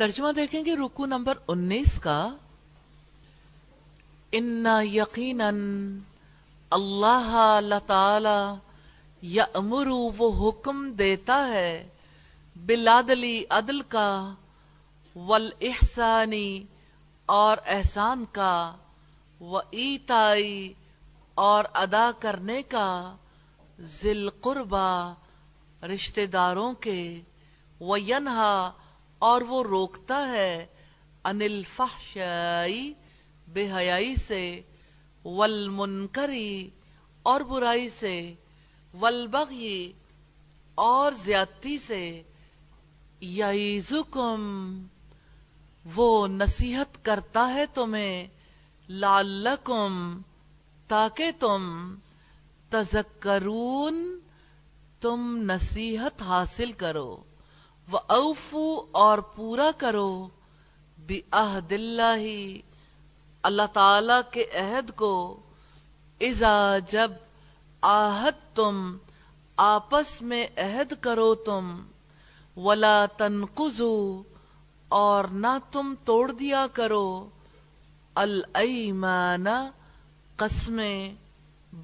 ترجمہ دیکھیں گے رکو نمبر انیس کا۔ انا یقیناً اللہ تعالی یا امرو وہ حکم دیتا ہے بلادلی عدل کا والاحسانی اور احسان کا و ایتائی اور ادا کرنے کا ذل قربا رشتہ داروں کے و ینہا اور وہ روکتا ہے انل فحشائی بے حیائی سے، والمنکری اور برائی سے، والبغی اور زیادتی سے یعیزکم وہ نصیحت کرتا ہے تمہیں، لعلکم، تاکہ تم تذکرون، تم نصیحت حاصل کرو۔ اوفو اور پورا کرو بھی عہد اللہ اللہ تعالی کے عہد کو۔ ازا جب آہد تم آپس میں عہد کرو تم۔ ولا تنقزو اور نہ تم توڑ دیا کرو۔ المان قسمیں۔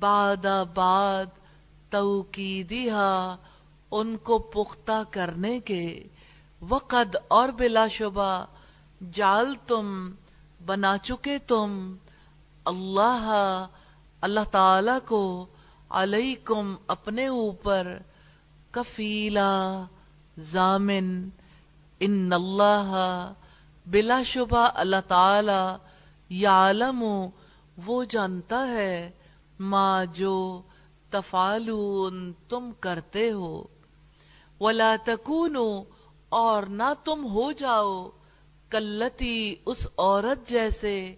باد باد توقیدیہ ان کو پختہ کرنے کے وقد اور بلا شبہ جال تم، بنا چکے تم، اللہ اللہ تعالی کو علیکم اپنے اوپر کفیلا زامن ان اللہ بلا شبہ اللہ تعالی یعلم، وہ جانتا ہے ما جو تفالون تم کرتے ہو۔ ولا تکونو اور نہ تم ہو جاؤ کلتی اس عورت جیسے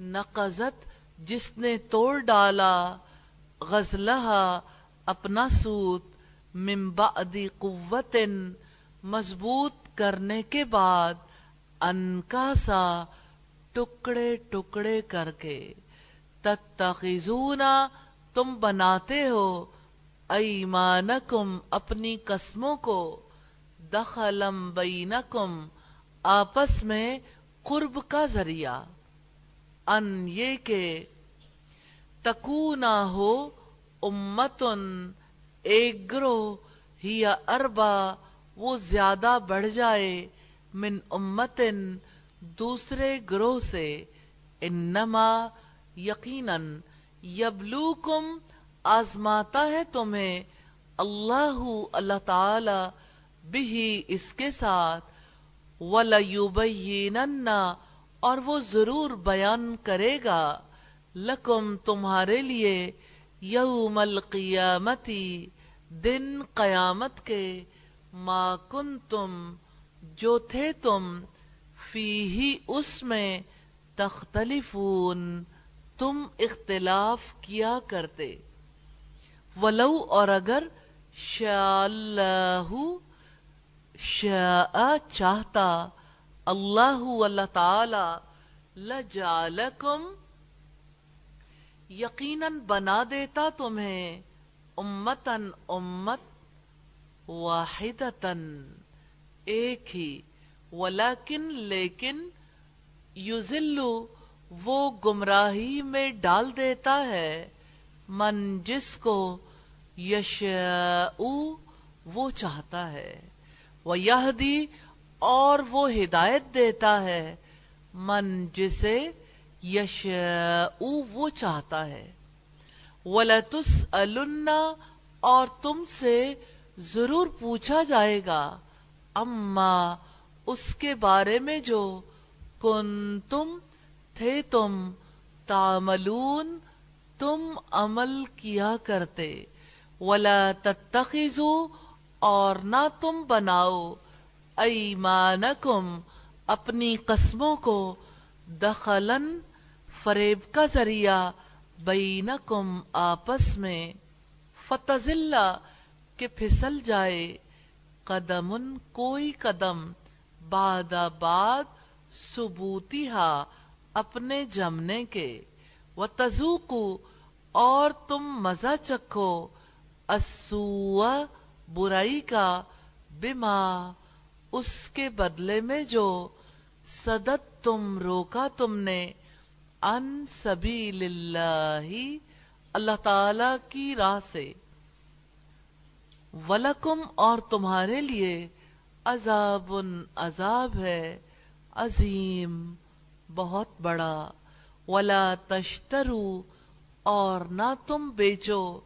نقزت جس نے توڑ ڈالا غزلہ اپنا سوت من بعد قوت مضبوط کرنے کے بعد انکاسا ٹکڑے ٹکڑے کر کے۔ تتخذونا، تم بناتے ہو ایمانکم، اپنی قسموں کو، دخلم بینکم، آپس میں قرب کا ذریعہ۔ ان یہ کہ تکونا ہو، امتن، ایک گروہ، ہی اربا، وہ زیادہ بڑھ جائے من امتن دوسرے گروہ سے، انما یقیناً یبلوکم آزماتا ہے تمہیں اللہ اللہ تعالی بھی اس کے ساتھ، وَلَيُبَيِّنَنَّ، اور وہ ضرور بیان کرے گا، لکم تمہارے لیے یوم القیامتی دن قیامت کے، ما کنتم، جو تھے تم فی ہی اس میں تختلفون، تم اختلاف کیا کرتے۔ ولو اور اگر شاء اللہ شاء چاہتا، اللہ اللہ تعالی لجالکم یقیناً بنا دیتا تمہیں امتن امت واحدتن ایک ہی، ولیکن لیکن یزلو وہ گمراہی میں ڈال دیتا ہے۔ من جس کو یش وہ چاہتا ہے وہ یہدی اور وہ ہدایت دیتا ہے، من جسے یش وہ چاہتا ہے۔ ولتس اور تم سے ضرور پوچھا جائے گا، اما اس کے بارے میں جو کن تم تھے تم تاملون تم عمل کیا کرتے۔ ولا تتخذو اور نہ تم بناؤ۔ ایمانکم اپنی قسموں کو دخلن فریب کا ذریعہ بینکم آپس میں۔ فتزلہ کہ پھسل جائے۔ قدمن کوئی قدم۔ بعد بعد ثبوتی ہا اپنے جمنے کے۔ و تزوکو اور تم مزہ چکھو۔ اسوا برائی کا۔ بما، اس کے بدلے میں جو۔ صدت تم روکا تم نے۔ ان سبیل اللہ اللہ تعالی کی راہ سے۔ ولکم، اور تمہارے لیے۔ عذاب عذاب ہے۔ عظیم، بہت بڑا۔ ولا تشترو اور نہ تم بیچو۔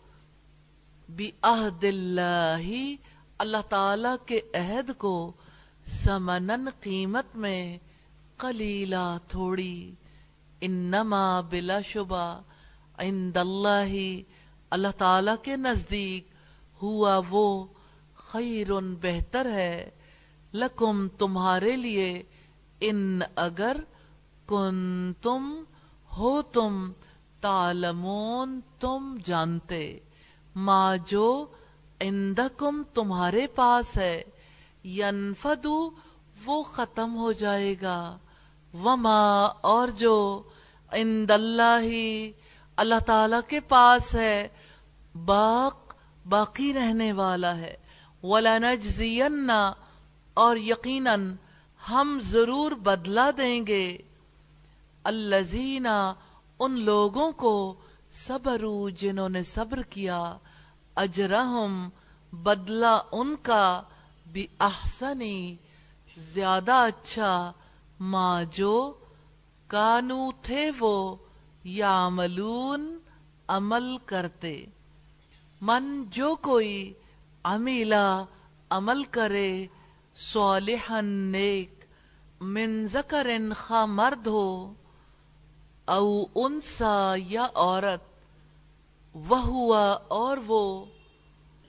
بی عہد اللہ اللہ تعالی کے عہد کو سمنن قیمت میں قلیلا تھوڑی۔ انما بلا شبہ عند اللہ اللہ تعالی کے نزدیک ہوا وہ خیر بہتر ہے۔ لکم تمہارے لیے، ان اگر کن تم ہو تم تعلمون تم جانتے۔ ما جو اندکم تمہارے پاس ہے، ینفدو، وہ ختم ہو جائے گا۔ وما، اور جو اند اللہ اللہ تعالی کے پاس ہے، باق، باقی رہنے والا ہے۔ وَلَنَجْزِيَنَّا اور یقیناً ہم ضرور بدلہ دیں گے۔ الزینہ ان لوگوں کو صبر جنہوں نے صبر کیا، اجرہم بدلہ ان کا بھی احسنی، زیادہ اچھا ماں جو کانو تھے وہ یا عملون عمل کرتے۔ من جو کوئی امیلا عمل کرے، صالحا نیک، من ذکر خا مرد ہو۔ او انسا یا عورت وہ ہوا اور وہ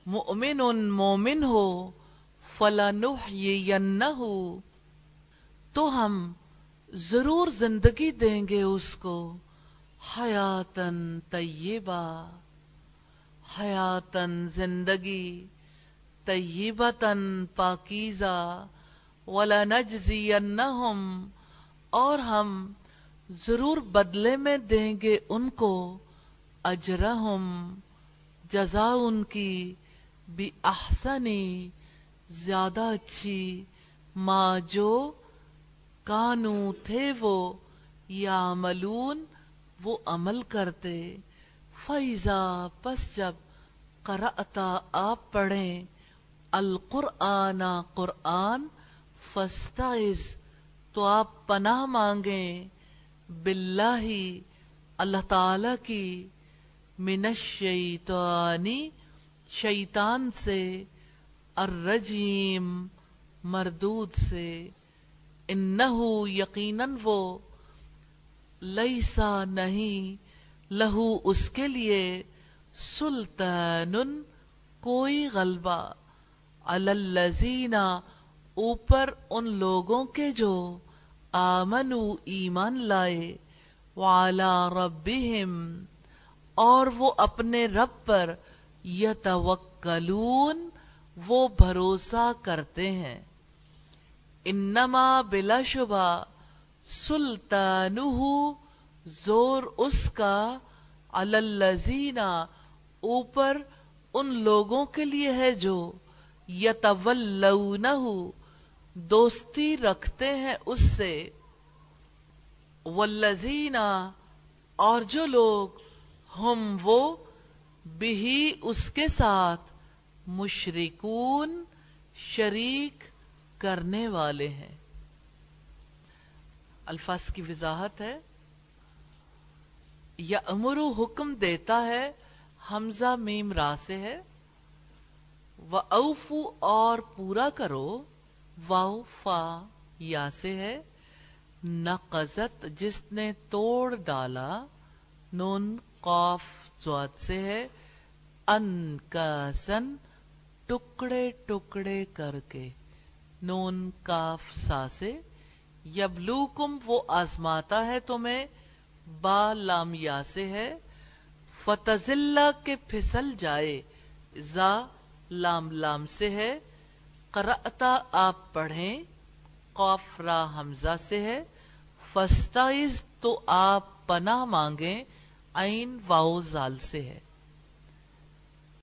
مؤمن مومن ہو فلا یہ تو ہم ضرور زندگی دیں گے اس کو حیاتن طیبہ حیاتن زندگی طیبتن پاکیزہ ولا نجزینہم اور ہم ضرور بدلے میں دیں گے ان کو اجرہم، جزا ان کی بھی احسنی، زیادہ اچھی ماں جو کانو تھے وہ یا ملون وہ عمل کرتے۔ فیضا پس جب قرأتا آپ پڑھیں القرآن، قرآن فستائز تو آپ پناہ مانگیں۔ باللہ اللہ تعالی کی من الشیطانی شیطان سے، الرجیم مردود سے۔ انہو یقیناً وہ لیسا نہیں، لہو اس کے لیے سلطان کوئی غلبہ۔ اللزینہ اوپر ان لوگوں کے جو آمنوا، ایمان لائے وعلا ربهم اور وہ اپنے رب پر یتوکلون، وہ بھروسہ کرتے ہیں۔ انما بلا شبہ، سلطانہ، زور اس کا اللزینہ اوپر ان لوگوں کے لیے ہے جو یتولونہ دوستی رکھتے ہیں اس سے۔ والذین اور جو لوگ ہم وہ بھی اس کے ساتھ مشرکون، شریک کرنے والے ہیں۔ الفاظ کی وضاحت ہے۔ یا امرو حکم دیتا ہے۔ حمزہ میم را سے ہے۔ وہ اوفو اور پورا کرو۔ واؤ فا یا سے ہے نقزت جس نے توڑ ڈالا، نون قاف زواد سے ہے، ان کا سن ٹکڑے ٹکڑے کر کے، نون کاف سا سے، یبلوکم وہ آزماتا ہے تمہیں، با لام یا سے ہے فتزلہ کے پھسل جائے، زا لام لام سے ہے قرأتا آپ پڑھیں قوف را حمزہ سے ہے۔ فستائز تو آپ پناہ مانگیں، عین واؤ زال سے ہے۔